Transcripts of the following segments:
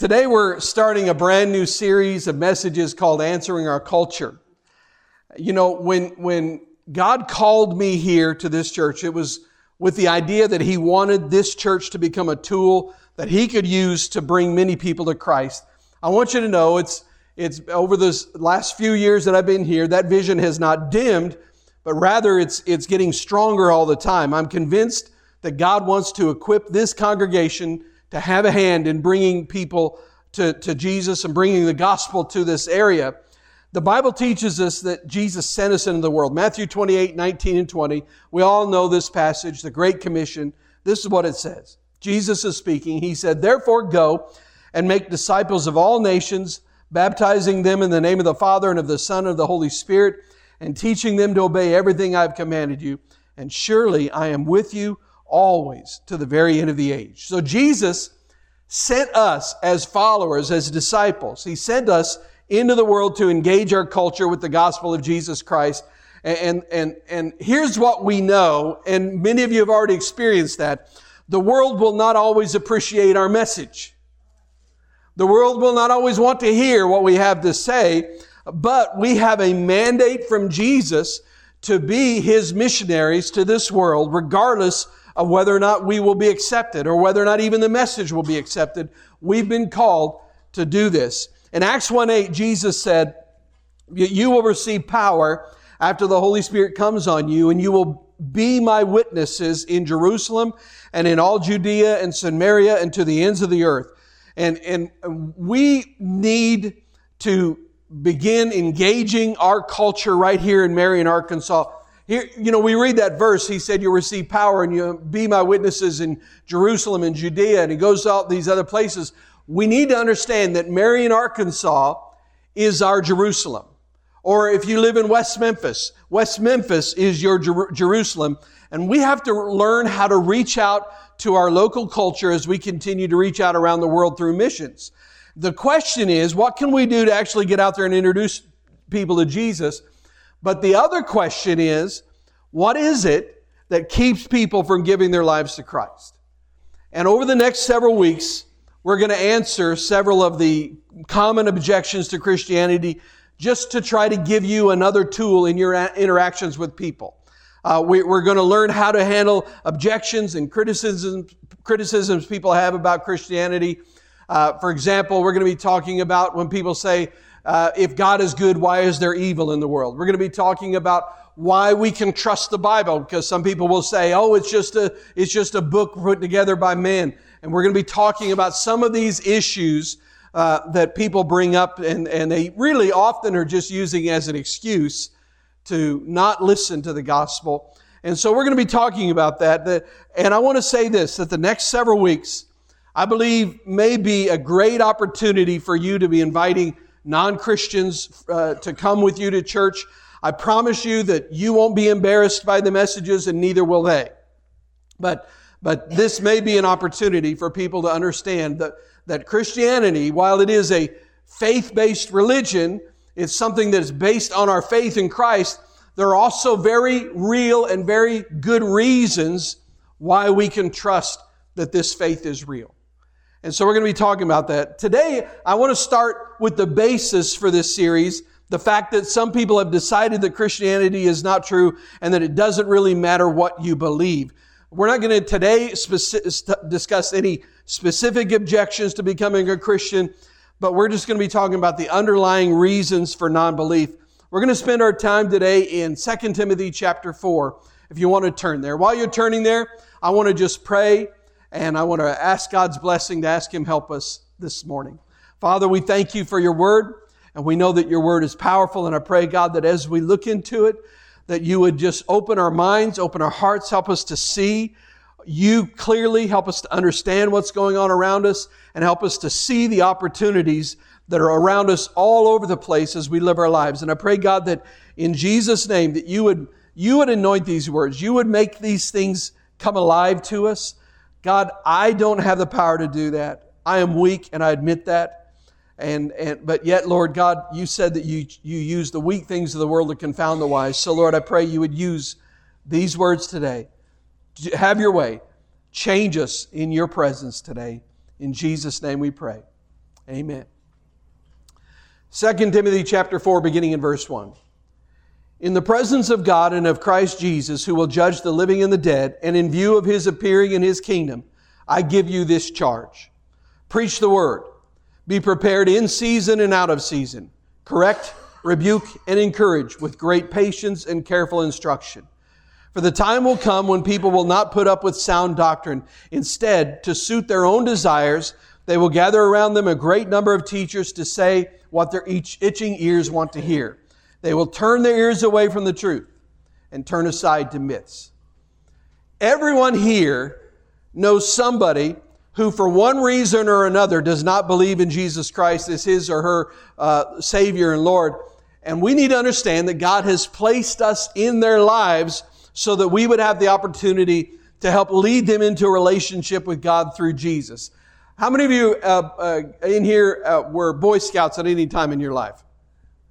Today we're starting a brand new series of messages called Answering Our Culture. You know, when, when God called me here to this church, it was with the idea that He wanted this church to become a tool that He could use to bring many people to Christ. I want you to know it's, it's over the last few years that I've been here, that vision has not dimmed, but rather it's, it's getting stronger all the time. I'm convinced that God wants to equip this congregation to have a hand in bringing people to, to Jesus and bringing the gospel to this area. The Bible teaches us that Jesus sent us into the world. Matthew 28, 19 and 20. We all know this passage, the Great Commission. This is what it says. Jesus is speaking. He said, Therefore go and make disciples of all nations, baptizing them in the name of the Father and of the Son and of the Holy Spirit, and teaching them to obey everything I've commanded you. And surely I am with you always to the very end of the age. So Jesus sent us as followers, as disciples. He sent us into the world to engage our culture with the gospel of Jesus Christ. And, and, and here's what we know, and many of you have already experienced that. The world will not always appreciate our message. The world will not always want to hear what we have to say, but we have a mandate from Jesus to be His missionaries to this world, regardless of whether or not we will be accepted or whether or not even the message will be accepted. We've been called to do this. In Acts 1 8, Jesus said, You will receive power after the Holy Spirit comes on you, and you will be my witnesses in Jerusalem and in all Judea and Samaria and to the ends of the earth. And, and we need to begin engaging our culture right here in Marion, Arkansas here, you know, we read that verse. He said, You'll receive power and you'll be my witnesses in Jerusalem and Judea. And he goes out these other places. We need to understand that Marion, Arkansas is our Jerusalem. Or if you live in West Memphis, West Memphis is your Jer- Jerusalem. And we have to learn how to reach out to our local culture as we continue to reach out around the world through missions. The question is, what can we do to actually get out there and introduce people to Jesus? But the other question is, what is it that keeps people from giving their lives to Christ? And over the next several weeks, we're going to answer several of the common objections to Christianity just to try to give you another tool in your interactions with people. Uh, we, are going to learn how to handle objections and criticisms, criticisms people have about Christianity. Uh, for example, we're going to be talking about when people say, uh, if God is good, why is there evil in the world? We're going to be talking about why we can trust the Bible because some people will say, oh, it's just a, it's just a book put together by men. And we're going to be talking about some of these issues uh, that people bring up and, and they really often are just using as an excuse to not listen to the gospel. And so we're going to be talking about that. And I want to say this, that the next several weeks, I believe may be a great opportunity for you to be inviting non Christians uh, to come with you to church. I promise you that you won't be embarrassed by the messages, and neither will they. But, but this may be an opportunity for people to understand that, that Christianity, while it is a faith based religion, it's something that is based on our faith in Christ. There are also very real and very good reasons why we can trust that this faith is real. And so we're going to be talking about that. Today, I want to start with the basis for this series the fact that some people have decided that Christianity is not true and that it doesn't really matter what you believe. We're not going to today discuss any specific objections to becoming a Christian, but we're just going to be talking about the underlying reasons for non-belief. We're going to spend our time today in 2 Timothy chapter 4, if you want to turn there. While you're turning there, I want to just pray and I want to ask God's blessing to ask Him help us this morning. Father, we thank you for your word, and we know that your word is powerful. And I pray, God, that as we look into it, that you would just open our minds, open our hearts, help us to see you clearly, help us to understand what's going on around us, and help us to see the opportunities that are around us all over the place as we live our lives. And I pray, God, that in Jesus' name, that you would, you would anoint these words. You would make these things come alive to us. God, I don't have the power to do that. I am weak and I admit that. And, and but yet, Lord God, you said that you, you use the weak things of the world to confound the wise. So, Lord, I pray you would use these words today. Have your way. Change us in your presence today. In Jesus' name we pray. Amen. 2 Timothy chapter 4, beginning in verse 1. In the presence of God and of Christ Jesus, who will judge the living and the dead, and in view of his appearing in his kingdom, I give you this charge. Preach the word. Be prepared in season and out of season. Correct, rebuke, and encourage with great patience and careful instruction. For the time will come when people will not put up with sound doctrine. Instead, to suit their own desires, they will gather around them a great number of teachers to say what their itching ears want to hear. They will turn their ears away from the truth and turn aside to myths. Everyone here knows somebody who, for one reason or another, does not believe in Jesus Christ as his or her uh, Savior and Lord. And we need to understand that God has placed us in their lives so that we would have the opportunity to help lead them into a relationship with God through Jesus. How many of you uh, uh, in here uh, were Boy Scouts at any time in your life?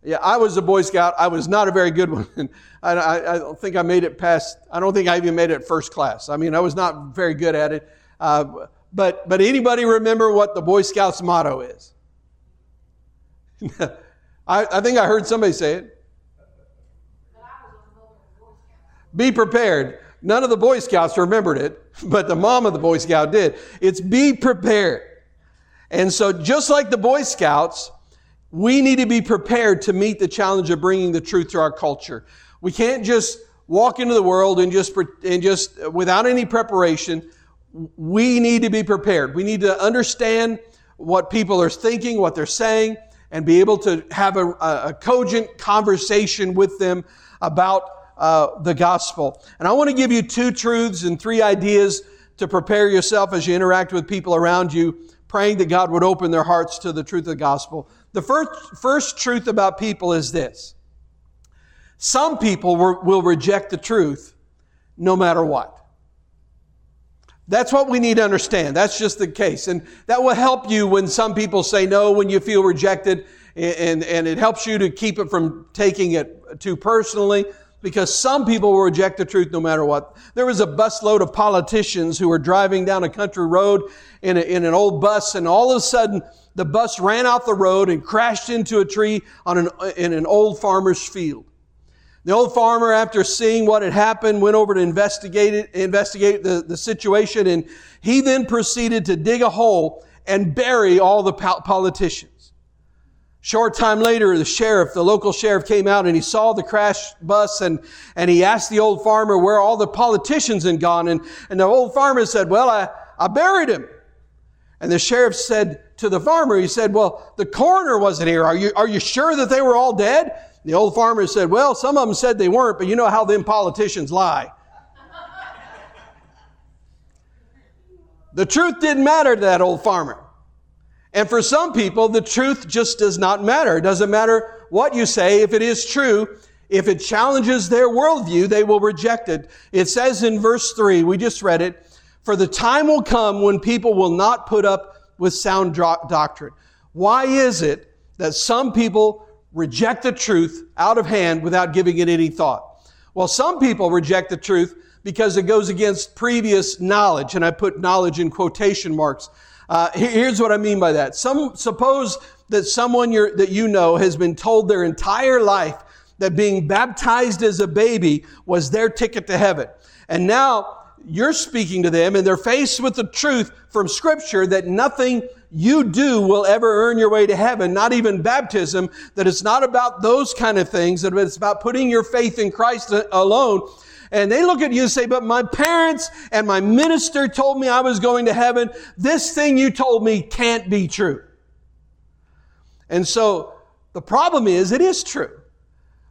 Yeah, I was a Boy Scout. I was not a very good one. I, I, don't think I made it past, I don't think I even made it first class. I mean, I was not very good at it. Uh, but, but anybody remember what the Boy Scouts motto is? I, I think I heard somebody say it. Be prepared. None of the Boy Scouts remembered it, but the mom of the Boy Scout did. It's be prepared. And so, just like the Boy Scouts, we need to be prepared to meet the challenge of bringing the truth to our culture. We can't just walk into the world and just, and just without any preparation. We need to be prepared. We need to understand what people are thinking, what they're saying, and be able to have a, a cogent conversation with them about uh, the gospel. And I want to give you two truths and three ideas to prepare yourself as you interact with people around you, praying that God would open their hearts to the truth of the gospel. The first, first truth about people is this. Some people will reject the truth no matter what. That's what we need to understand. That's just the case. And that will help you when some people say no, when you feel rejected, and, and it helps you to keep it from taking it too personally because some people will reject the truth no matter what. There was a busload of politicians who were driving down a country road in, a, in an old bus, and all of a sudden, the bus ran off the road and crashed into a tree on an, in an old farmer's field. The old farmer, after seeing what had happened, went over to investigate it, investigate the, the situation, and he then proceeded to dig a hole and bury all the politicians. Short time later, the sheriff, the local sheriff came out and he saw the crash bus and, and he asked the old farmer where all the politicians had gone. And, and the old farmer said, well, I, I buried him. And the sheriff said to the farmer, he said, well, the coroner wasn't here. Are you, are you sure that they were all dead? The old farmer said, well, some of them said they weren't, but you know how them politicians lie. the truth didn't matter to that old farmer. And for some people, the truth just does not matter. It doesn't matter what you say. If it is true, if it challenges their worldview, they will reject it. It says in verse 3, we just read it, for the time will come when people will not put up with sound doctrine. Why is it that some people reject the truth out of hand without giving it any thought? Well, some people reject the truth because it goes against previous knowledge, and I put knowledge in quotation marks. Uh, here's what I mean by that. Some suppose that someone that you know has been told their entire life that being baptized as a baby was their ticket to heaven, and now you're speaking to them, and they're faced with the truth from Scripture that nothing you do will ever earn your way to heaven, not even baptism, that it's not about those kind of things, that it's about putting your faith in Christ alone. And they look at you and say, but my parents and my minister told me I was going to heaven. This thing you told me can't be true. And so the problem is it is true.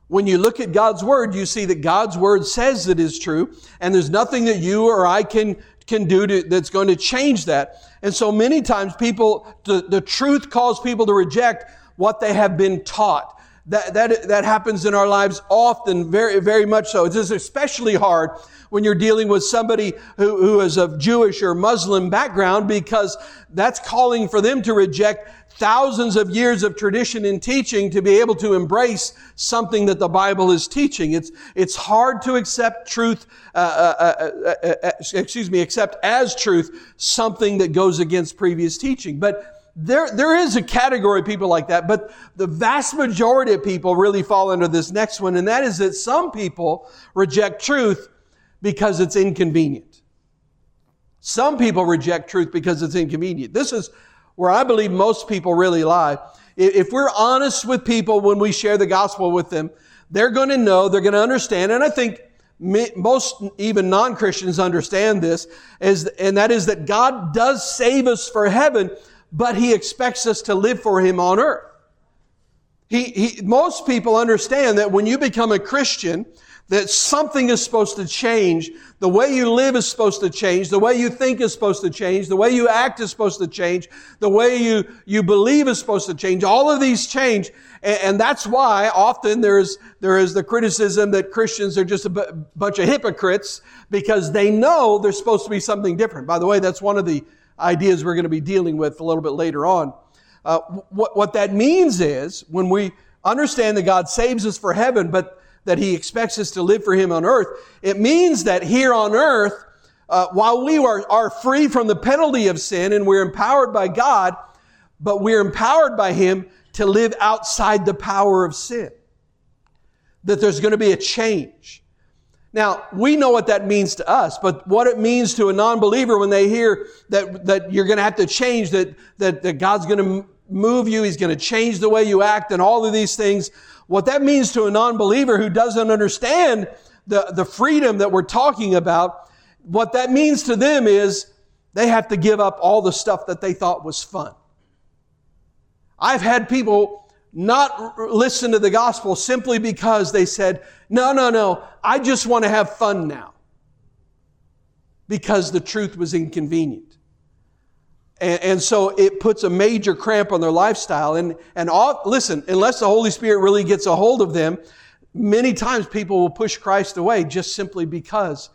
When you look at God's Word, you see that God's Word says it is true, and there's nothing that you or I can, can do to, that's going to change that. And so many times people, the, the truth calls people to reject what they have been taught. That, that, that happens in our lives often, very, very much so. It is especially hard when you're dealing with somebody who, who is of Jewish or Muslim background because that's calling for them to reject thousands of years of tradition and teaching to be able to embrace something that the Bible is teaching. It's, it's hard to accept truth, uh, uh, uh, excuse me, accept as truth something that goes against previous teaching. But there, there is a category of people like that, but the vast majority of people really fall under this next one, and that is that some people reject truth because it's inconvenient. Some people reject truth because it's inconvenient. This is where I believe most people really lie. If we're honest with people when we share the gospel with them, they're going to know, they're going to understand, and I think most even non-Christians understand this, is, and that is that God does save us for heaven, but He expects us to live for Him on earth. He, he, most people understand that when you become a Christian, that something is supposed to change. The way you live is supposed to change. The way you think is supposed to change. The way you act is supposed to change. The way you, you believe is supposed to change. All of these change. And, and that's why often there's, there is the criticism that Christians are just a b- bunch of hypocrites because they know there's supposed to be something different. By the way, that's one of the ideas we're going to be dealing with a little bit later on. Uh, what, what that means is when we understand that God saves us for heaven, but that He expects us to live for Him on earth, it means that here on earth, uh, while we are, are free from the penalty of sin and we're empowered by God, but we're empowered by Him to live outside the power of sin. That there's going to be a change. Now, we know what that means to us, but what it means to a non-believer when they hear that, that you're going to have to change, that, that, that God's going to move you, He's going to change the way you act, and all of these things, what that means to a non-believer who doesn't understand the, the freedom that we're talking about, what that means to them is they have to give up all the stuff that they thought was fun. I've had people not listen to the gospel simply because they said, no, no, no, I just want to have fun now. Because the truth was inconvenient. And, and, so it puts a major cramp on their lifestyle. And, and all, listen, unless the Holy Spirit really gets a hold of them, many times people will push Christ away just simply because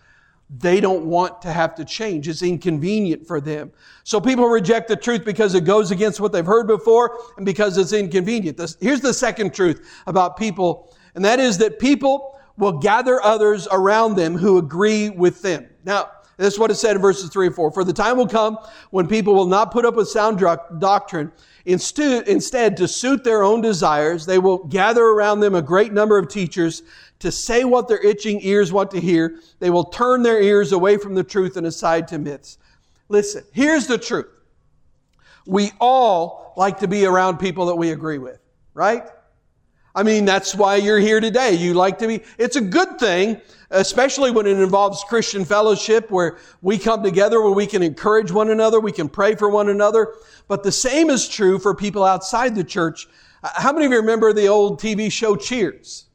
they don't want to have to change. It's inconvenient for them. So people reject the truth because it goes against what they've heard before and because it's inconvenient. This, here's the second truth about people, and that is that people will gather others around them who agree with them. Now, this is what it said in verses 3 and 4. For the time will come when people will not put up with sound doctrine. Instead, instead, to suit their own desires, they will gather around them a great number of teachers to say what their itching ears want to hear. They will turn their ears away from the truth and aside to myths. Listen, here's the truth. We all like to be around people that we agree with, right? I mean, that's why you're here today. You like to be, it's a good thing, especially when it involves Christian fellowship where we come together, where we can encourage one another, we can pray for one another. But the same is true for people outside the church. How many of you remember the old TV show Cheers?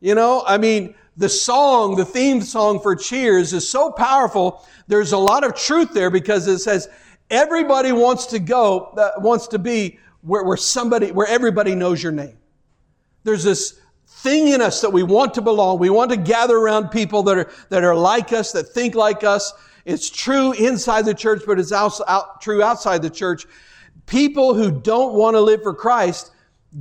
You know, I mean, the song, the theme song for Cheers is so powerful. There's a lot of truth there because it says everybody wants to go, uh, wants to be where, where somebody, where everybody knows your name. There's this thing in us that we want to belong. We want to gather around people that are, that are like us, that think like us. It's true inside the church, but it's out, out, true outside the church. People who don't want to live for Christ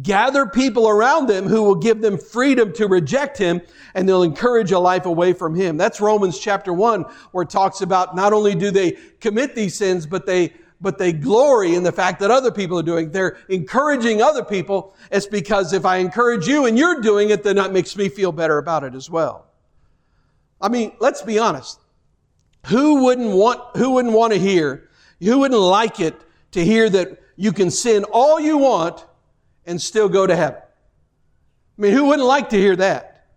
gather people around them who will give them freedom to reject Him and they'll encourage a life away from Him. That's Romans chapter 1 where it talks about not only do they commit these sins, but they but they glory in the fact that other people are doing. It. They're encouraging other people. It's because if I encourage you and you're doing it, then that makes me feel better about it as well. I mean, let's be honest. Who wouldn't want, who wouldn't want to hear, who wouldn't like it to hear that you can sin all you want and still go to heaven? I mean, who wouldn't like to hear that?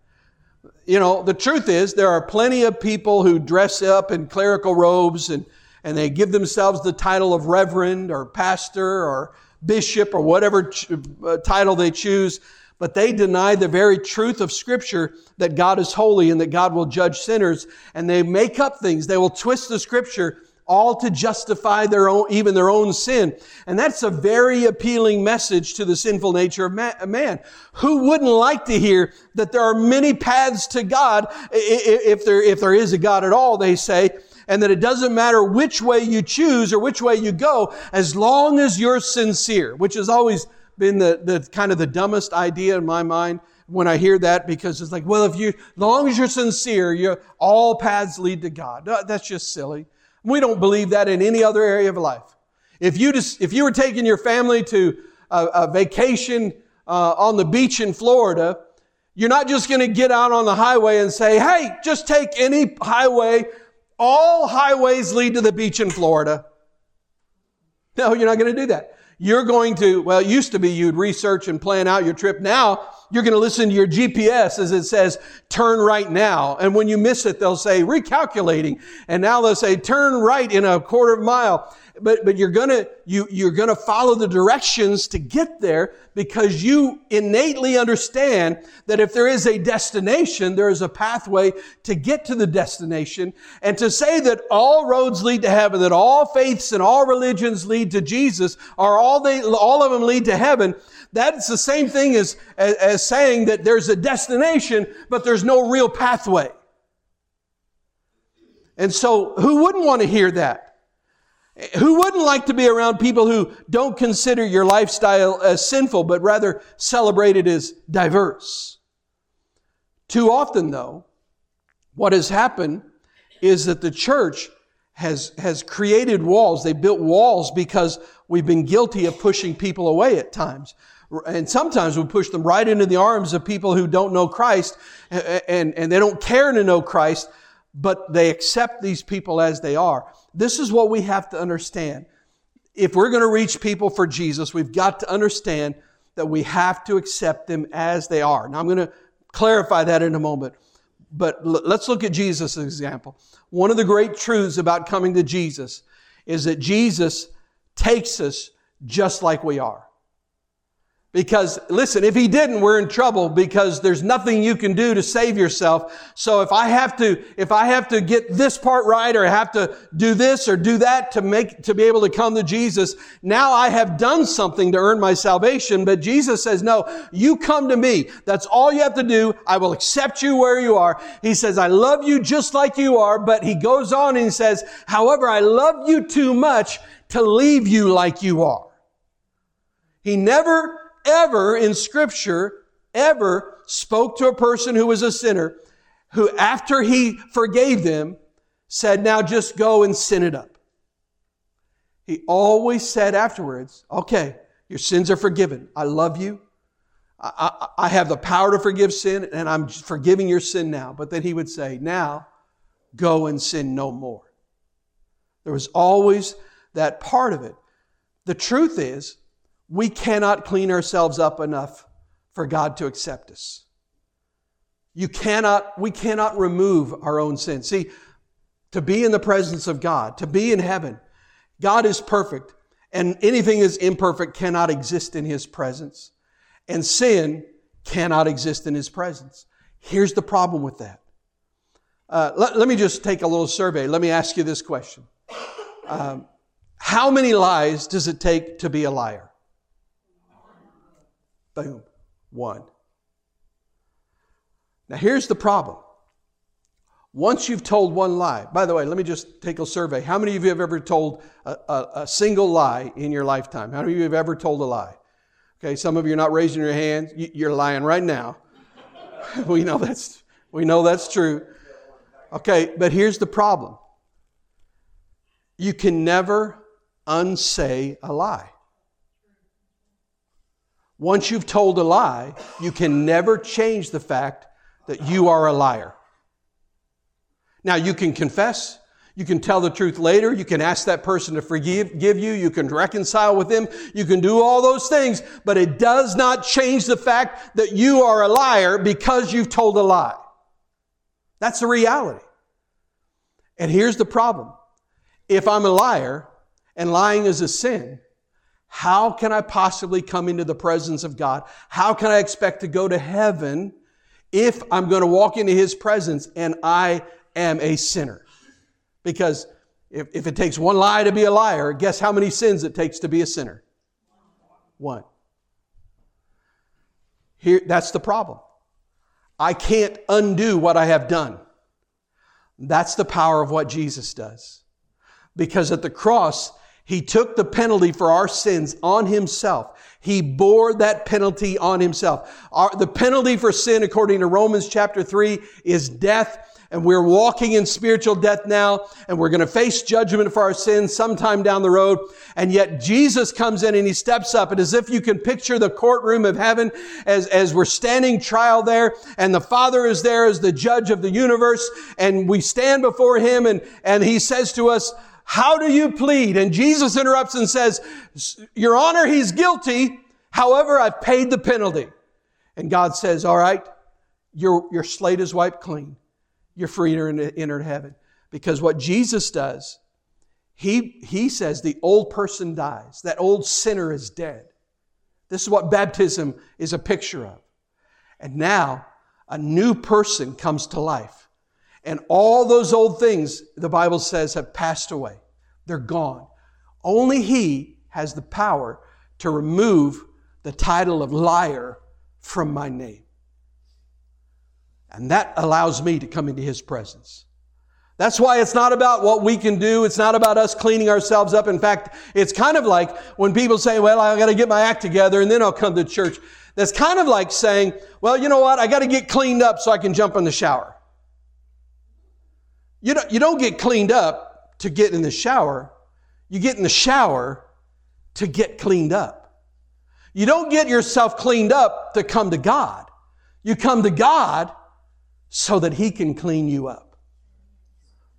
You know, the truth is there are plenty of people who dress up in clerical robes and and they give themselves the title of reverend or pastor or bishop or whatever ch- uh, title they choose, but they deny the very truth of Scripture that God is holy and that God will judge sinners. And they make up things. They will twist the Scripture all to justify their own, even their own sin. And that's a very appealing message to the sinful nature of man. Who wouldn't like to hear that there are many paths to God if there, if there is a God at all, they say, and that it doesn't matter which way you choose or which way you go, as long as you're sincere, which has always been the, the kind of the dumbest idea in my mind when I hear that because it's like, well, if you, as long as you're sincere, you all paths lead to God. That's just silly. We don't believe that in any other area of life. If you just, if you were taking your family to a, a vacation uh, on the beach in Florida, you're not just going to get out on the highway and say, "Hey, just take any highway. All highways lead to the beach in Florida." No, you're not going to do that. You're going to, well, it used to be you'd research and plan out your trip. Now you're going to listen to your GPS as it says, turn right now. And when you miss it, they'll say recalculating. And now they'll say, turn right in a quarter of a mile but, but you're gonna, you, you're gonna follow the directions to get there because you innately understand that if there is a destination, there is a pathway to get to the destination. And to say that all roads lead to heaven, that all faiths and all religions lead to Jesus, or all they, all of them lead to heaven, that's the same thing as, as, as saying that there's a destination, but there's no real pathway. And so, who wouldn't want to hear that? Who wouldn't like to be around people who don't consider your lifestyle as sinful, but rather celebrate it as diverse? Too often, though, what has happened is that the church has, has created walls. They built walls because we've been guilty of pushing people away at times. And sometimes we push them right into the arms of people who don't know Christ and, and they don't care to know Christ, but they accept these people as they are. This is what we have to understand. If we're going to reach people for Jesus, we've got to understand that we have to accept them as they are. Now, I'm going to clarify that in a moment. But l- let's look at Jesus' example. One of the great truths about coming to Jesus is that Jesus takes us just like we are. Because listen, if he didn't, we're in trouble because there's nothing you can do to save yourself. So if I have to, if I have to get this part right or I have to do this or do that to make, to be able to come to Jesus, now I have done something to earn my salvation. But Jesus says, no, you come to me. That's all you have to do. I will accept you where you are. He says, I love you just like you are. But he goes on and says, however, I love you too much to leave you like you are. He never ever in scripture ever spoke to a person who was a sinner who after he forgave them said, now just go and sin it up. He always said afterwards, okay, your sins are forgiven. I love you. I, I, I have the power to forgive sin and I'm forgiving your sin now. But then he would say, now go and sin no more. There was always that part of it. The truth is, we cannot clean ourselves up enough for God to accept us. You cannot, we cannot remove our own sin. See, to be in the presence of God, to be in heaven, God is perfect, and anything is imperfect cannot exist in His presence. And sin cannot exist in His presence. Here's the problem with that. Uh, let, let, me just take a little survey. Let me ask you this question. Um, how many lies does it take to be a liar? Boom, one. Now here's the problem. Once you've told one lie, by the way, let me just take a survey. How many of you have ever told a, a, a single lie in your lifetime? How many of you have ever told a lie? Okay, some of you are not raising your hands. You're lying right now. we know that's we know that's true. Okay, but here's the problem. You can never unsay a lie. Once you've told a lie, you can never change the fact that you are a liar. Now, you can confess. You can tell the truth later. You can ask that person to forgive give you. You can reconcile with them. You can do all those things, but it does not change the fact that you are a liar because you've told a lie. That's the reality. And here's the problem. If I'm a liar and lying is a sin, how can I possibly come into the presence of God? How can I expect to go to heaven if I'm going to walk into His presence and I am a sinner? Because if, if it takes one lie to be a liar, guess how many sins it takes to be a sinner? One. Here, that's the problem. I can't undo what I have done. That's the power of what Jesus does. Because at the cross, he took the penalty for our sins on himself. He bore that penalty on himself. Our, the penalty for sin, according to Romans chapter 3, is death. and we're walking in spiritual death now, and we're going to face judgment for our sins sometime down the road. And yet Jesus comes in and he steps up, and as if you can picture the courtroom of heaven as, as we're standing trial there, and the Father is there as the judge of the universe, and we stand before him, and, and he says to us, how do you plead? And Jesus interrupts and says, Your Honor, he's guilty. However, I've paid the penalty. And God says, All right, your, your slate is wiped clean. You're free to enter heaven. Because what Jesus does, he, he says the old person dies. That old sinner is dead. This is what baptism is a picture of. And now a new person comes to life. And all those old things, the Bible says, have passed away. They're gone. Only He has the power to remove the title of liar from my name. And that allows me to come into His presence. That's why it's not about what we can do. It's not about us cleaning ourselves up. In fact, it's kind of like when people say, well, I got to get my act together and then I'll come to church. That's kind of like saying, well, you know what? I got to get cleaned up so I can jump in the shower. You don't, you don't get cleaned up to get in the shower. You get in the shower to get cleaned up. You don't get yourself cleaned up to come to God. You come to God so that He can clean you up.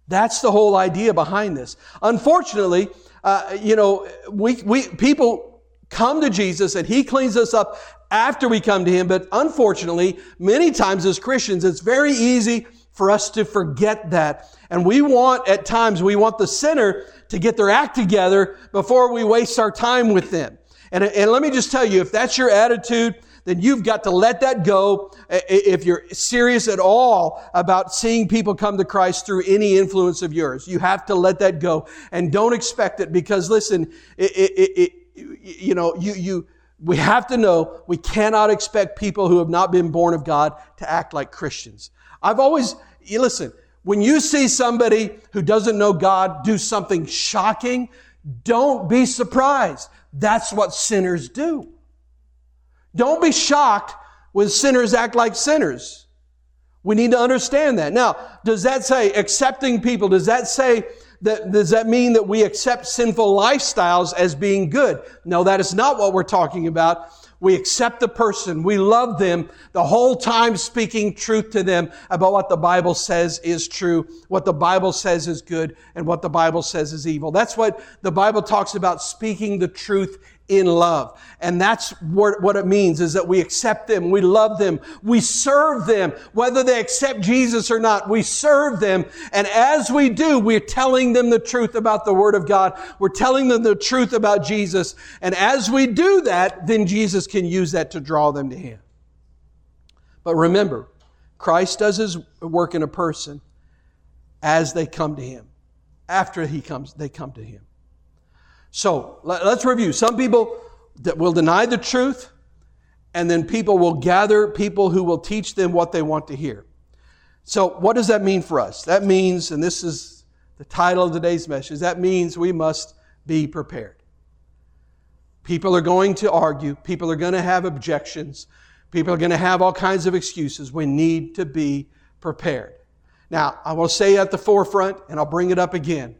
That's the whole idea behind this. Unfortunately, uh, you know, we, we, people come to Jesus and He cleans us up after we come to Him, but unfortunately, many times as Christians, it's very easy for us to forget that. And we want, at times, we want the sinner to get their act together before we waste our time with them. And, and let me just tell you, if that's your attitude, then you've got to let that go if you're serious at all about seeing people come to Christ through any influence of yours. You have to let that go and don't expect it because listen, it, it, it, you know, you, you, we have to know we cannot expect people who have not been born of God to act like Christians. I've always, listen, when you see somebody who doesn't know God do something shocking, don't be surprised. That's what sinners do. Don't be shocked when sinners act like sinners. We need to understand that. Now, does that say accepting people? Does that say that, does that mean that we accept sinful lifestyles as being good? No, that is not what we're talking about. We accept the person. We love them the whole time speaking truth to them about what the Bible says is true, what the Bible says is good, and what the Bible says is evil. That's what the Bible talks about speaking the truth in love. And that's what, it means is that we accept them, we love them, we serve them, whether they accept Jesus or not, we serve them. And as we do, we're telling them the truth about the Word of God. We're telling them the truth about Jesus. And as we do that, then Jesus can use that to draw them to Him. But remember, Christ does His work in a person as they come to Him. After He comes, they come to Him. So let's review. Some people that will deny the truth, and then people will gather people who will teach them what they want to hear. So, what does that mean for us? That means, and this is the title of today's message, that means we must be prepared. People are going to argue, people are going to have objections, people are going to have all kinds of excuses. We need to be prepared. Now, I will say at the forefront, and I'll bring it up again.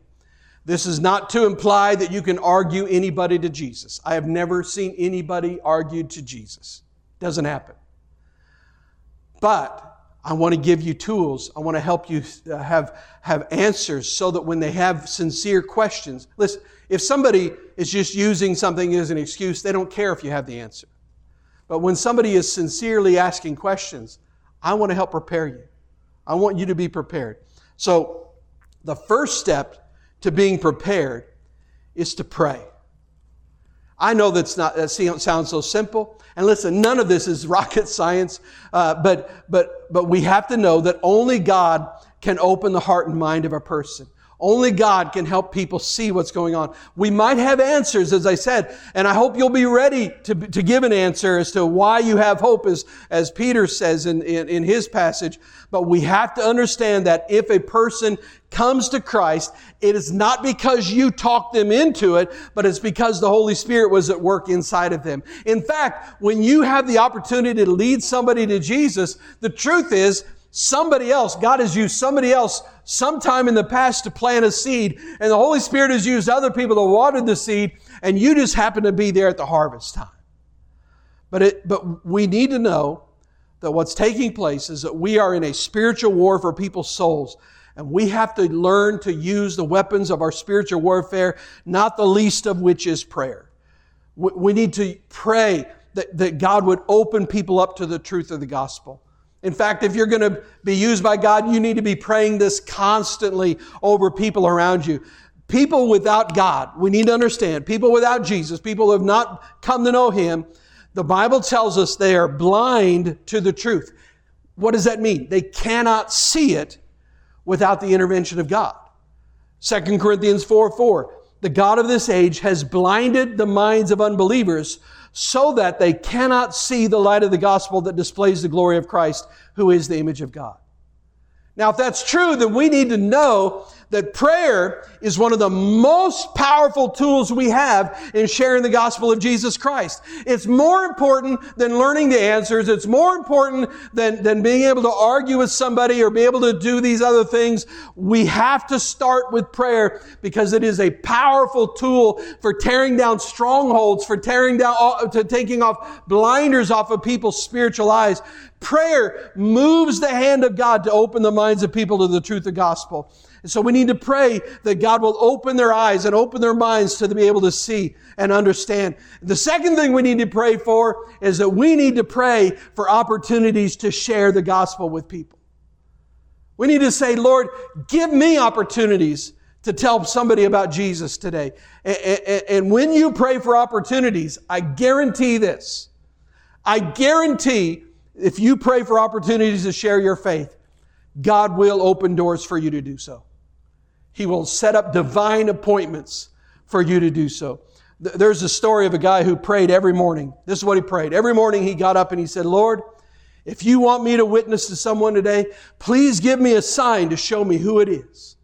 This is not to imply that you can argue anybody to Jesus. I have never seen anybody argued to Jesus. Doesn't happen. But I want to give you tools. I want to help you uh, have, have answers so that when they have sincere questions, listen, if somebody is just using something as an excuse, they don't care if you have the answer. But when somebody is sincerely asking questions, I want to help prepare you. I want you to be prepared. So, the first step to being prepared is to pray. I know that's not, that sounds so simple. And listen, none of this is rocket science, uh, but, but, but we have to know that only God can open the heart and mind of a person. Only God can help people see what's going on. We might have answers, as I said, and I hope you'll be ready to, to give an answer as to why you have hope, as, as Peter says in, in, in his passage. But we have to understand that if a person comes to Christ, it is not because you talked them into it, but it's because the Holy Spirit was at work inside of them. In fact, when you have the opportunity to lead somebody to Jesus, the truth is, somebody else, God has used somebody else sometime in the past to plant a seed, and the Holy Spirit has used other people to water the seed, and you just happen to be there at the harvest time. But, it, but we need to know that what's taking place is that we are in a spiritual war for people's souls. And we have to learn to use the weapons of our spiritual warfare, not the least of which is prayer. We need to pray that, that God would open people up to the truth of the gospel. In fact, if you're going to be used by God, you need to be praying this constantly over people around you. People without God, we need to understand, people without Jesus, people who have not come to know Him, the Bible tells us they are blind to the truth. What does that mean? They cannot see it without the intervention of God. 2 Corinthians 4 4. The God of this age has blinded the minds of unbelievers so that they cannot see the light of the gospel that displays the glory of Christ, who is the image of God. Now, if that's true, then we need to know that prayer is one of the most powerful tools we have in sharing the gospel of Jesus Christ. It's more important than learning the answers. It's more important than, than being able to argue with somebody or be able to do these other things. We have to start with prayer because it is a powerful tool for tearing down strongholds, for tearing down, uh, to taking off blinders off of people's spiritual eyes. Prayer moves the hand of God to open the minds of people to the truth of gospel. And so we need to pray that God will open their eyes and open their minds to be able to see and understand. The second thing we need to pray for is that we need to pray for opportunities to share the gospel with people. We need to say, Lord, give me opportunities to tell somebody about Jesus today. And when you pray for opportunities, I guarantee this. I guarantee if you pray for opportunities to share your faith, God will open doors for you to do so. He will set up divine appointments for you to do so. There's a story of a guy who prayed every morning. This is what he prayed. Every morning he got up and he said, Lord, if you want me to witness to someone today, please give me a sign to show me who it is.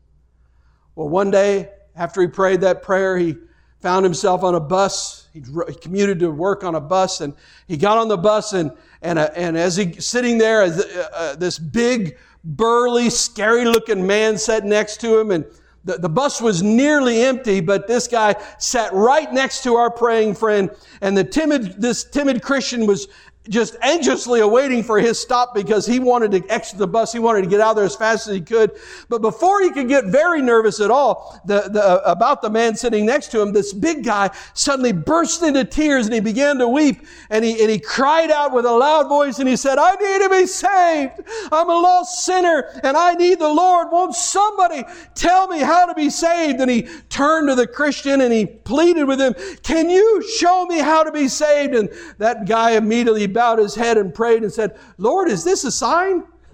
Well, one day after he prayed that prayer, he found himself on a bus. He, commuted to work on a bus and he got on the bus and, and, uh, and as he sitting there, uh, uh, this big burly, scary looking man sat next to him and the, the bus was nearly empty, but this guy sat right next to our praying friend and the timid, this timid Christian was just anxiously awaiting for his stop because he wanted to exit the bus. He wanted to get out there as fast as he could. But before he could get very nervous at all the, the, uh, about the man sitting next to him, this big guy suddenly burst into tears and he began to weep and he, and he cried out with a loud voice and he said, I need to be saved. I'm a lost sinner and I need the Lord. Won't somebody tell me how to be saved? And he turned to the Christian and he pleaded with him, can you show me how to be saved? And that guy immediately bowed his head and prayed and said, Lord, is this a sign?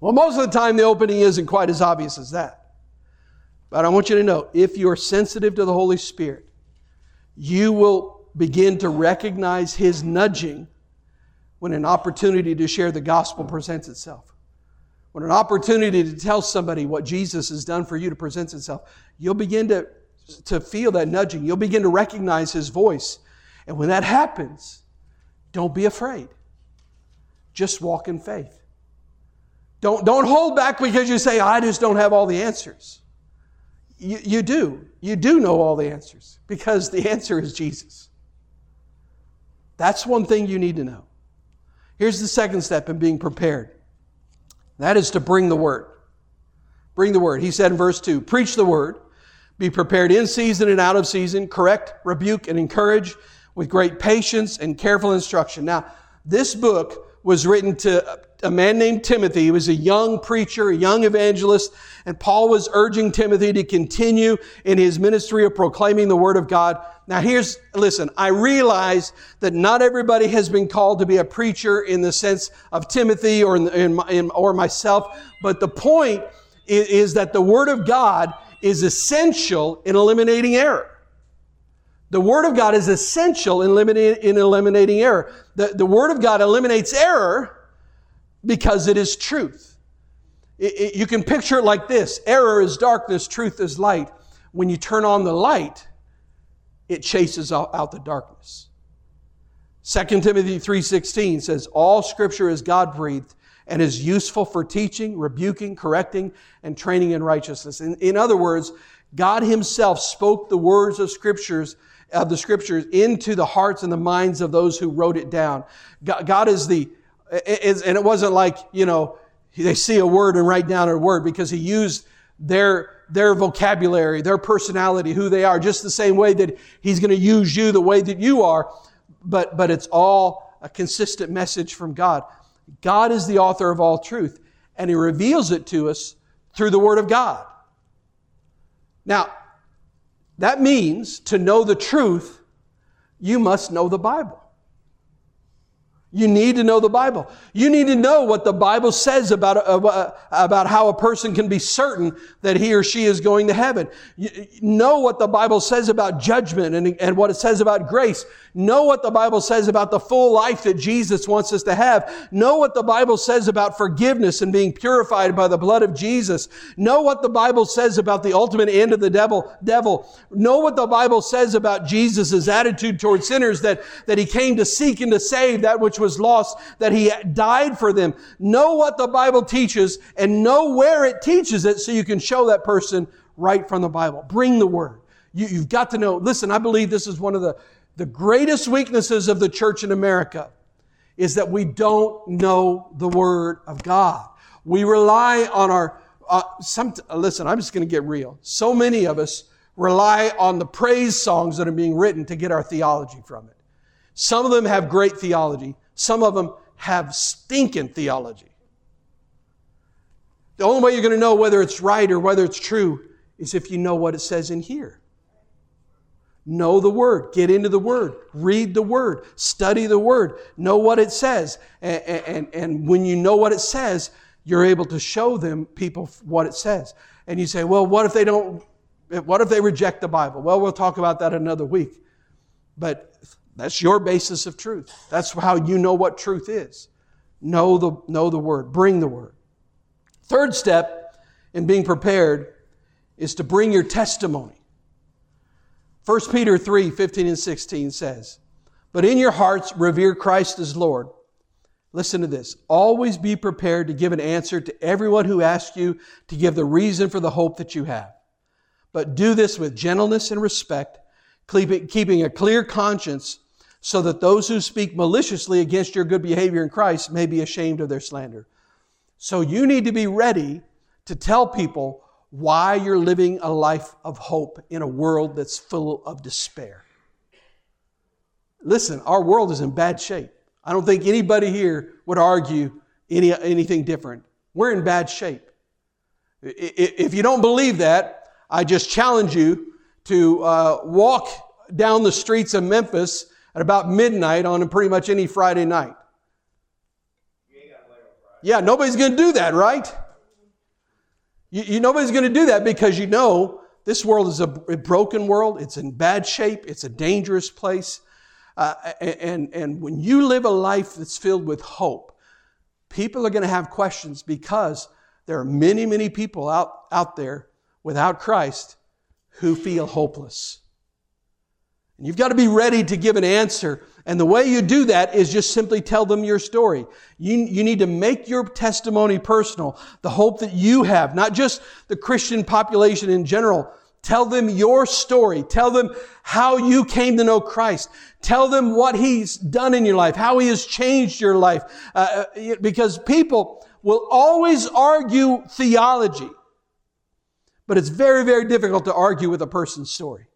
well, most of the time, the opening isn't quite as obvious as that. But I want you to know if you're sensitive to the Holy Spirit, you will begin to recognize His nudging when an opportunity to share the gospel presents itself. When an opportunity to tell somebody what Jesus has done for you to presents itself, you'll begin to, to feel that nudging. You'll begin to recognize His voice. And when that happens, don't be afraid. Just walk in faith. Don't, don't hold back because you say, I just don't have all the answers. You, you do. You do know all the answers because the answer is Jesus. That's one thing you need to know. Here's the second step in being prepared that is to bring the word. Bring the word. He said in verse 2 Preach the word, be prepared in season and out of season, correct, rebuke, and encourage with great patience and careful instruction. Now, this book was written to a man named Timothy. He was a young preacher, a young evangelist, and Paul was urging Timothy to continue in his ministry of proclaiming the word of God. Now here's, listen, I realize that not everybody has been called to be a preacher in the sense of Timothy or, in, in, in, or myself, but the point is, is that the word of God is essential in eliminating error. The Word of God is essential in, eliminating, in eliminating error. The, the Word of God eliminates error because it is truth. It, it, you can picture it like this error is darkness, truth is light. When you turn on the light, it chases out, the darkness. 2 Timothy 3:16 says all scripture is God-breathed and is useful for teaching, rebuking, correcting, and training in righteousness. In, in other words, God himself spoke the words of scriptures of the scriptures into the hearts and the minds of those who wrote it down. God, is the is, and it wasn't like, you know, they see a word and write down a word because he used their their vocabulary, their personality, who they are, just the same way that he's going to use you the way that you are, but but it's all a consistent message from God. God is the author of all truth, and He reveals it to us through the Word of God. Now, that means to know the truth, you must know the Bible. You need to know the Bible. You need to know what the Bible says about, uh, about how a person can be certain that he or she is going to heaven. You know what the Bible says about judgment and, and what it says about grace. Know what the Bible says about the full life that Jesus wants us to have. Know what the Bible says about forgiveness and being purified by the blood of Jesus. Know what the Bible says about the ultimate end of the devil. devil. Know what the Bible says about Jesus' attitude towards sinners that, that he came to seek and to save that which was lost, that he died for them. Know what the Bible teaches and know where it teaches it so you can show that person right from the Bible. Bring the word. You, you've got to know. Listen, I believe this is one of the the greatest weaknesses of the church in America is that we don't know the Word of God. We rely on our, uh, some, listen, I'm just going to get real. So many of us rely on the praise songs that are being written to get our theology from it. Some of them have great theology. Some of them have stinking theology. The only way you're going to know whether it's right or whether it's true is if you know what it says in here. Know the Word. Get into the Word. Read the Word. Study the Word. Know what it says. And, and, and when you know what it says, you're able to show them people what it says. And you say, well, what if they don't, what if they reject the Bible? Well, we'll talk about that another week. But that's your basis of truth. That's how you know what truth is. Know the, know the Word. Bring the Word. Third step in being prepared is to bring your testimony. 1 Peter 3 15 and 16 says, But in your hearts revere Christ as Lord. Listen to this. Always be prepared to give an answer to everyone who asks you to give the reason for the hope that you have. But do this with gentleness and respect, keeping a clear conscience, so that those who speak maliciously against your good behavior in Christ may be ashamed of their slander. So you need to be ready to tell people why you're living a life of hope in a world that's full of despair. Listen, our world is in bad shape. I don't think anybody here would argue any, anything different. We're in bad shape. If you don't believe that, I just challenge you to uh, walk down the streets of Memphis at about midnight on pretty much any Friday night. Yeah, nobody's going to do that, right? You, you nobody's going to do that because you know this world is a, broken world. It's in bad shape. It's a dangerous place. Uh, and, and when you live a life that's filled with hope, people are going to have questions because there are many, many people out, out there without Christ who feel hopeless. And you've got to be ready to give an answer. And the way you do that is just simply tell them your story. You, you need to make your testimony personal. The hope that you have, not just the Christian population in general. Tell them your story. Tell them how you came to know Christ. Tell them what He's done in your life, how He has changed your life. Uh, uh because people will always argue theology. But it's very, very difficult to argue with a person's story.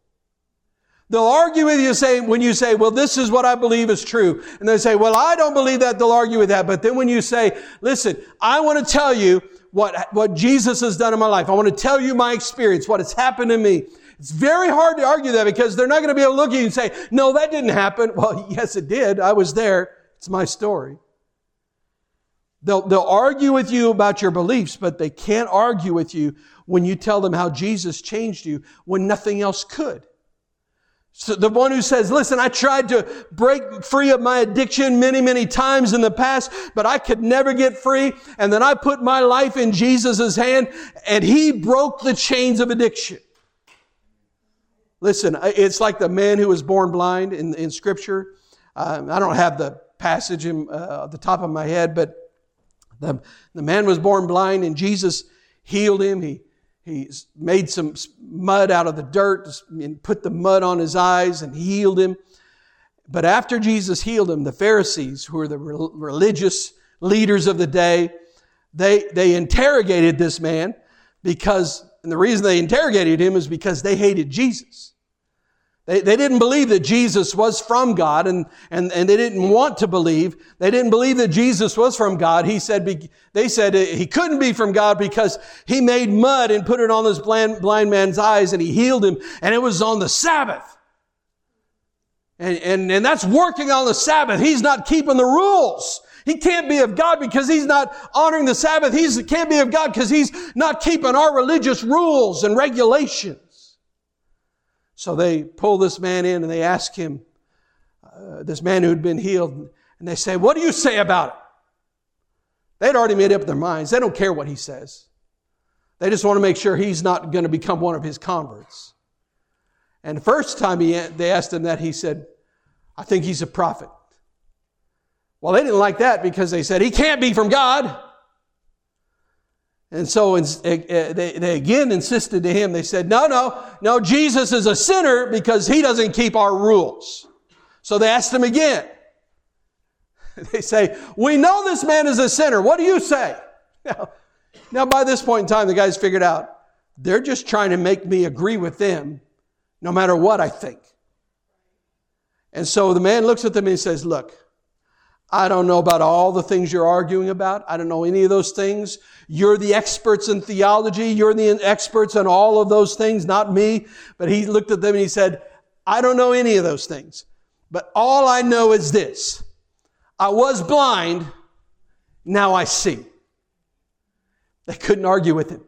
They'll argue with you say, when you say, well, this is what I believe is true. And they say, well, I don't believe that. They'll argue with that. But then when you say, listen, I want to tell you what, what Jesus has done in my life. I want to tell you my experience, what has happened to me. It's very hard to argue that because they're not going to be able to look at you and say, no, that didn't happen. Well, yes, it did. I was there. It's my story. They'll, they'll argue with you about your beliefs, but they can't argue with you when you tell them how Jesus changed you when nothing else could. So the one who says, listen, I tried to break free of my addiction many, many times in the past, but I could never get free. And then I put my life in Jesus' hand and he broke the chains of addiction. Listen, it's like the man who was born blind in, in scripture. Um, I don't have the passage in, uh, at the top of my head, but the, the man was born blind and Jesus healed him. He, he made some mud out of the dirt and put the mud on his eyes and healed him. But after Jesus healed him, the Pharisees, who were the religious leaders of the day, they, they interrogated this man because, and the reason they interrogated him is because they hated Jesus. They, they didn't believe that Jesus was from God and, and, and they didn't want to believe. They didn't believe that Jesus was from God. He said, they said he couldn't be from God because he made mud and put it on this blind, blind man's eyes and he healed him and it was on the Sabbath. And, and, and that's working on the Sabbath. He's not keeping the rules. He can't be of God because he's not honoring the Sabbath. He can't be of God because he's not keeping our religious rules and regulations. So they pull this man in and they ask him, uh, this man who'd been healed, and they say, What do you say about it? They'd already made up their minds. They don't care what he says. They just want to make sure he's not going to become one of his converts. And the first time he, they asked him that, he said, I think he's a prophet. Well, they didn't like that because they said, He can't be from God. And so eh, eh, they, they again insisted to him, they said, No, no, no, Jesus is a sinner because he doesn't keep our rules. So they asked him again. They say, We know this man is a sinner. What do you say? Now, now, by this point in time, the guys figured out they're just trying to make me agree with them no matter what I think. And so the man looks at them and he says, Look, I don't know about all the things you're arguing about. I don't know any of those things. You're the experts in theology. You're the experts on all of those things, not me. But he looked at them and he said, I don't know any of those things. But all I know is this. I was blind. Now I see. They couldn't argue with him.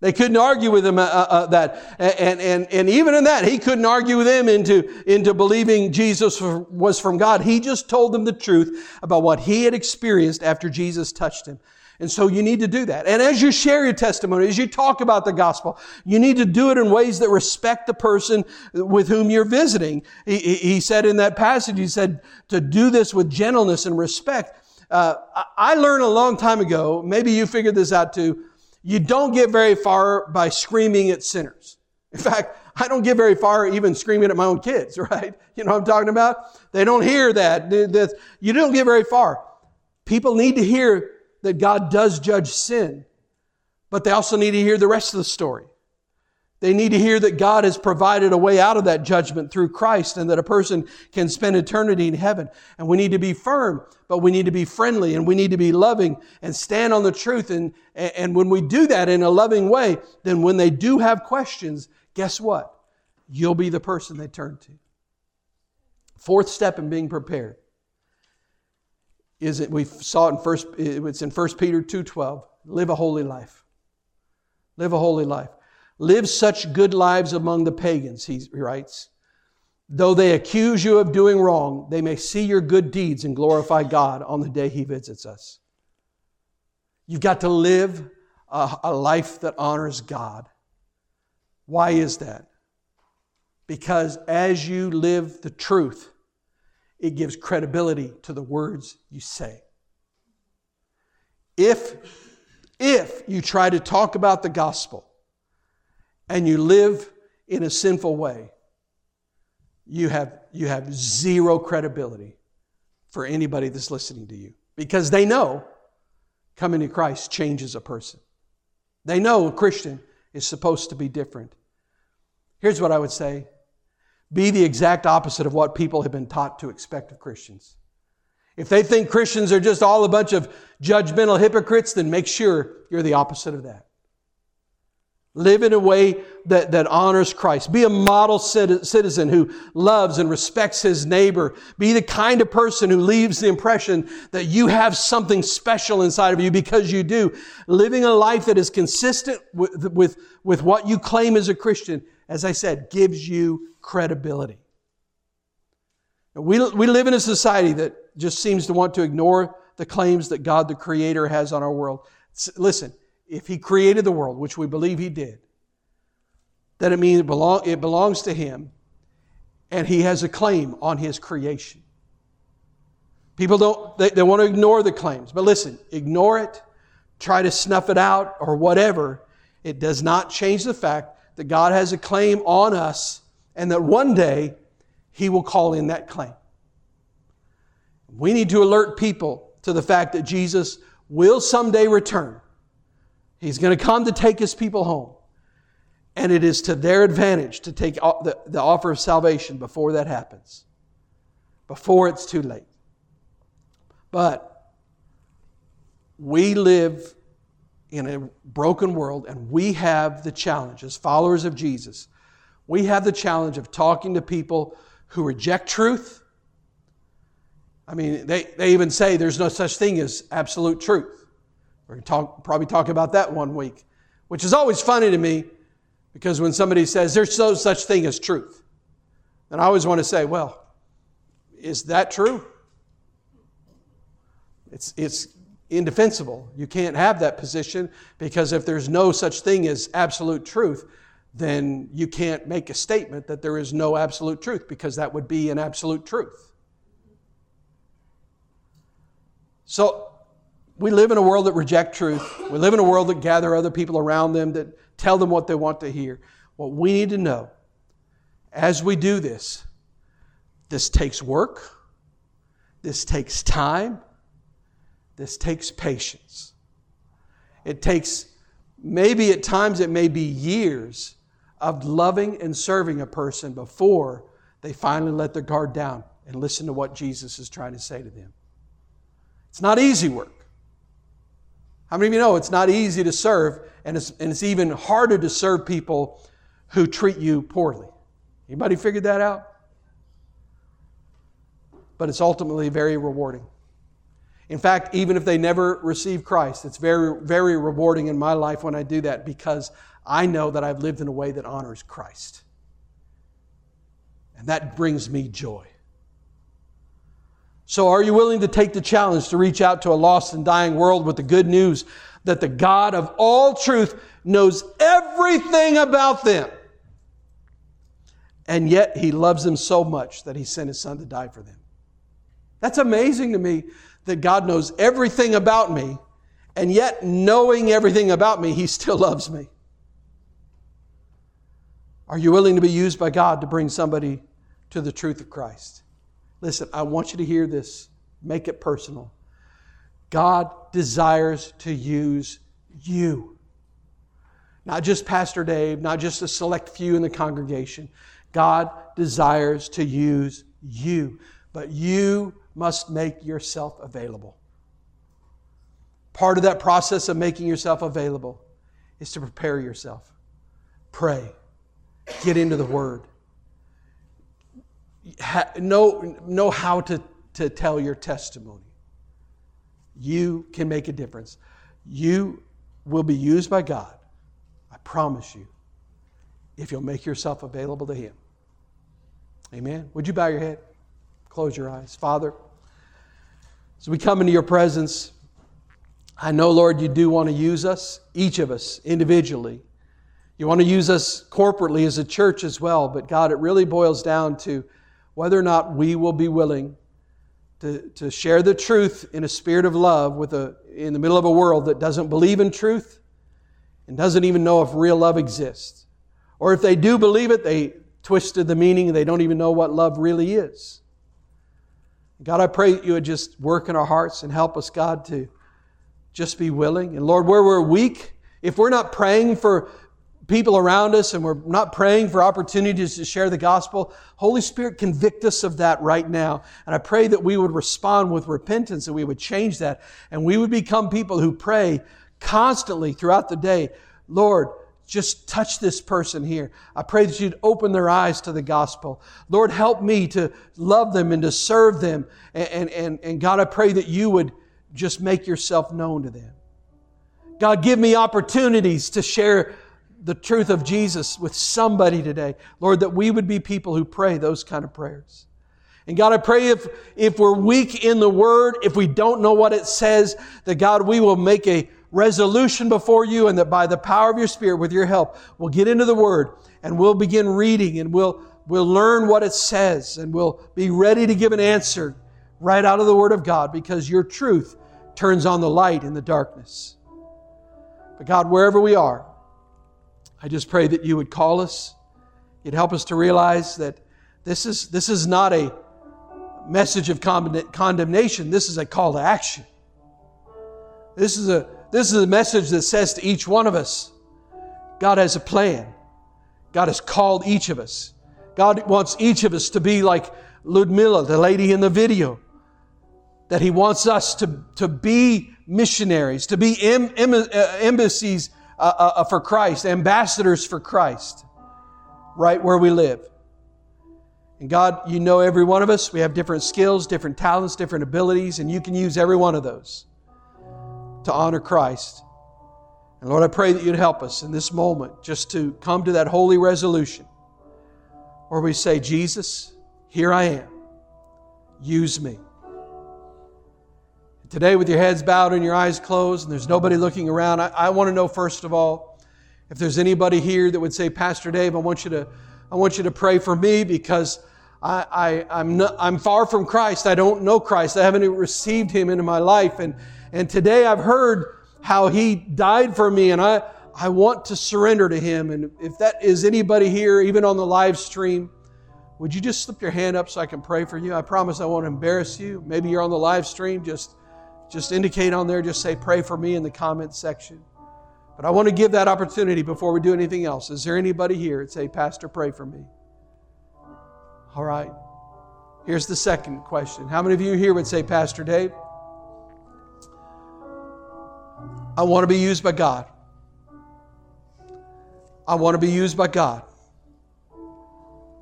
They couldn't argue with him uh, uh, uh that, and, and, and even in that, he couldn't argue with them into, into believing Jesus was from God. He just told them the truth about what he had experienced after Jesus touched him. And so you need to do that. And as you share your testimony, as you talk about the gospel, you need to do it in ways that respect the person with whom you're visiting. He, he said in that passage, he said to do this with gentleness and respect. Uh, I learned a long time ago, maybe you figured this out too, you don't get very far by screaming at sinners. In fact, I don't get very far even screaming at my own kids, right? You know what I'm talking about? They don't hear that. You don't get very far. People need to hear that God does judge sin, but they also need to hear the rest of the story. They need to hear that God has provided a way out of that judgment through Christ and that a person can spend eternity in heaven. And we need to be firm, but we need to be friendly and we need to be loving and stand on the truth. And, and when we do that in a loving way, then when they do have questions, guess what? You'll be the person they turn to. Fourth step in being prepared is it we saw it in first it's in 1 Peter 2:12 live a holy life live a holy life Live such good lives among the pagans, he writes. Though they accuse you of doing wrong, they may see your good deeds and glorify God on the day he visits us. You've got to live a, a life that honors God. Why is that? Because as you live the truth, it gives credibility to the words you say. If, if you try to talk about the gospel and you live in a sinful way, you have, you have zero credibility for anybody that's listening to you because they know coming to Christ changes a person. They know a Christian is supposed to be different. Here's what I would say be the exact opposite of what people have been taught to expect of Christians. If they think Christians are just all a bunch of judgmental hypocrites, then make sure you're the opposite of that. Live in a way that, that honors Christ. Be a model citizen who loves and respects his neighbor. Be the kind of person who leaves the impression that you have something special inside of you because you do. Living a life that is consistent with, with, with what you claim as a Christian, as I said, gives you credibility. We, we live in a society that just seems to want to ignore the claims that God the Creator has on our world. Listen, if He created the world, which we believe He did, that it means it, belong, it belongs to Him. and He has a claim on His creation. People don't, they, they want to ignore the claims. But listen, ignore it, try to snuff it out, or whatever. It does not change the fact that God has a claim on us and that one day He will call in that claim. We need to alert people to the fact that Jesus will someday return. He's going to come to take His people home. And it is to their advantage to take the, offer of salvation before that happens, before it's too late. But we live in a broken world and we have the challenge, as followers of Jesus, we have the challenge of talking to people who reject truth. I mean, they, they even say there's no such thing as absolute truth. We're going to talk, probably talk about that one week, which is always funny to me because when somebody says there's no such thing as truth, and I always want to say, well, is that true? It's, it's indefensible. You can't have that position because if there's no such thing as absolute truth, then you can't make a statement that there is no absolute truth because that would be an absolute truth. So, we live in a world that reject truth. We live in a world that gather other people around them that tell them what they want to hear. What we need to know as we do this, this takes work, this takes time, this takes patience. It takes, maybe at times, it may be years of loving and serving a person before they finally let their guard down and listen to what Jesus is trying to say to them. It's not easy work. How many of you know it's not easy to serve, and it's, and it's even harder to serve people who treat you poorly? Anybody figured that out? But it's ultimately very rewarding. In fact, even if they never receive Christ, it's very, very rewarding in my life when I do that because I know that I've lived in a way that honors Christ. And that brings me joy. So, are you willing to take the challenge to reach out to a lost and dying world with the good news that the God of all truth knows everything about them? And yet, He loves them so much that He sent His Son to die for them. That's amazing to me that God knows everything about me, and yet, knowing everything about me, He still loves me. Are you willing to be used by God to bring somebody to the truth of Christ? Listen, I want you to hear this. Make it personal. God desires to use you. Not just Pastor Dave, not just a select few in the congregation. God desires to use you. But you must make yourself available. Part of that process of making yourself available is to prepare yourself. Pray. Get into the Word. Know, know how to, to tell your testimony. You can make a difference. You will be used by God, I promise you, if you'll make yourself available to Him. Amen. Would you bow your head? Close your eyes. Father, as we come into your presence, I know, Lord, you do want to use us, each of us individually. You want to use us corporately as a church as well, but God, it really boils down to whether or not we will be willing to, to share the truth in a spirit of love with a, in the middle of a world that doesn't believe in truth and doesn't even know if real love exists. Or if they do believe it, they twisted the meaning and they don't even know what love really is. God, I pray that you would just work in our hearts and help us, God, to just be willing. And Lord, where we're weak, if we're not praying for people around us and we're not praying for opportunities to share the gospel, Holy Spirit, convict us of that right now. And I pray that we would respond with repentance and we would change that and we would become people who pray constantly throughout the day, Lord, just touch this person here. I pray that you'd open their eyes to the gospel. Lord, help me to love them and to serve them. And, and, and God, I pray that you would just make yourself known to them. God, give me opportunities to share the truth of Jesus with somebody today. Lord, that we would be people who pray those kind of prayers. And God, I pray if, if we're weak in the Word, if we don't know what it says, that God, we will make a resolution before you and that by the power of your Spirit, with your help, we'll get into the Word and we'll begin reading and we'll we'll learn what it says and we'll be ready to give an answer right out of the Word of God because your truth turns on the light in the darkness. But God, wherever we are, I just pray that you would call us. You'd help us to realize that this is, this is not a message of condemnation, this is a call to action. This is a, this is a message that says to each one of us God has a plan. God has called each of us. God wants each of us to be like Ludmilla, the lady in the video. That He wants us to, to be missionaries, to be em, em, uh, embassies uh, uh, uh, for Christ, ambassadors for Christ, right where we live. And God, you know every one of us. We have different skills, different talents, different abilities, and you can use every one of those to honor Christ. And Lord, I pray that you'd help us in this moment just to come to that holy resolution where we say, Jesus, here I am. Use me. Today, with your heads bowed and your eyes closed, and there's nobody looking around, I, I want to know, first of all, if there's anybody here that would say, Pastor Dave, I want you to, I want you to pray for me because I, I, I'm, not, I'm far from Christ. I don't know Christ. I haven't received Him into my life. And, and today I've heard how He died for me, and I, I want to surrender to Him. And if that is anybody here, even on the live stream, would you just slip your hand up so I can pray for you? I promise I won't embarrass you. Maybe you're on the live stream, just, just indicate on there, just say, pray for me in the comment section. But I want to give that opportunity before we do anything else. Is there anybody here that say, Pastor, pray for me? All right. Here's the second question. How many of you here would say, Pastor Dave, I want to be used by God. I want to be used by God.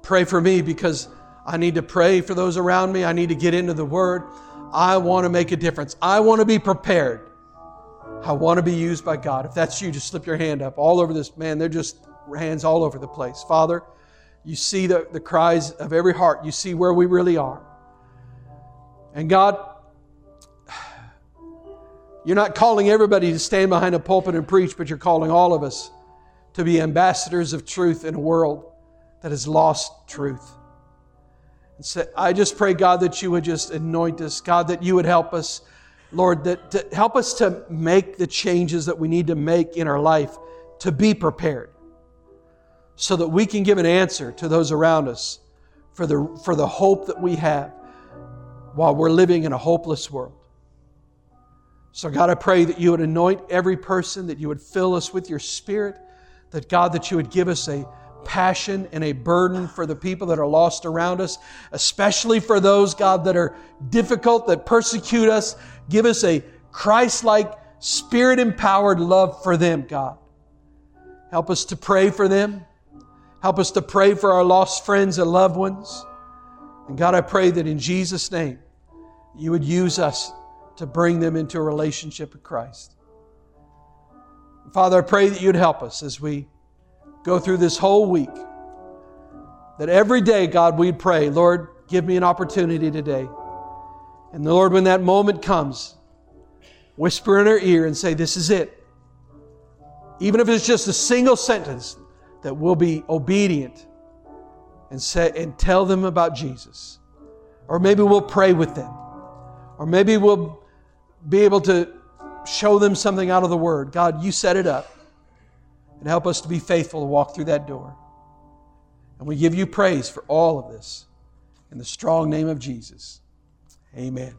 Pray for me because I need to pray for those around me. I need to get into the Word. I want to make a difference. I want to be prepared. I want to be used by God. If that's you, just slip your hand up. All over this, man, they're just hands all over the place. Father, you see the, the cries of every heart. You see where we really are. And God, you're not calling everybody to stand behind a pulpit and preach, but you're calling all of us to be ambassadors of truth in a world that has lost truth. And so I just pray, God, that you would just anoint us, God, that you would help us, Lord, that to help us to make the changes that we need to make in our life to be prepared so that we can give an answer to those around us for the, for the hope that we have while we're living in a hopeless world. So, God, I pray that you would anoint every person, that you would fill us with your spirit, that, God, that you would give us a passion and a burden for the people that are lost around us, especially for those, God, that are difficult, that persecute us. Give us a Christ like, spirit empowered love for them, God. Help us to pray for them. Help us to pray for our lost friends and loved ones. And God, I pray that in Jesus' name, you would use us to bring them into a relationship with Christ. Father, I pray that you'd help us as we go through this whole week. That every day, God, we'd pray, Lord, give me an opportunity today. And the Lord, when that moment comes, whisper in her ear and say, This is it. Even if it's just a single sentence, that we'll be obedient and say and tell them about Jesus. Or maybe we'll pray with them. Or maybe we'll be able to show them something out of the Word. God, you set it up. And help us to be faithful to walk through that door. And we give you praise for all of this. In the strong name of Jesus. Amen.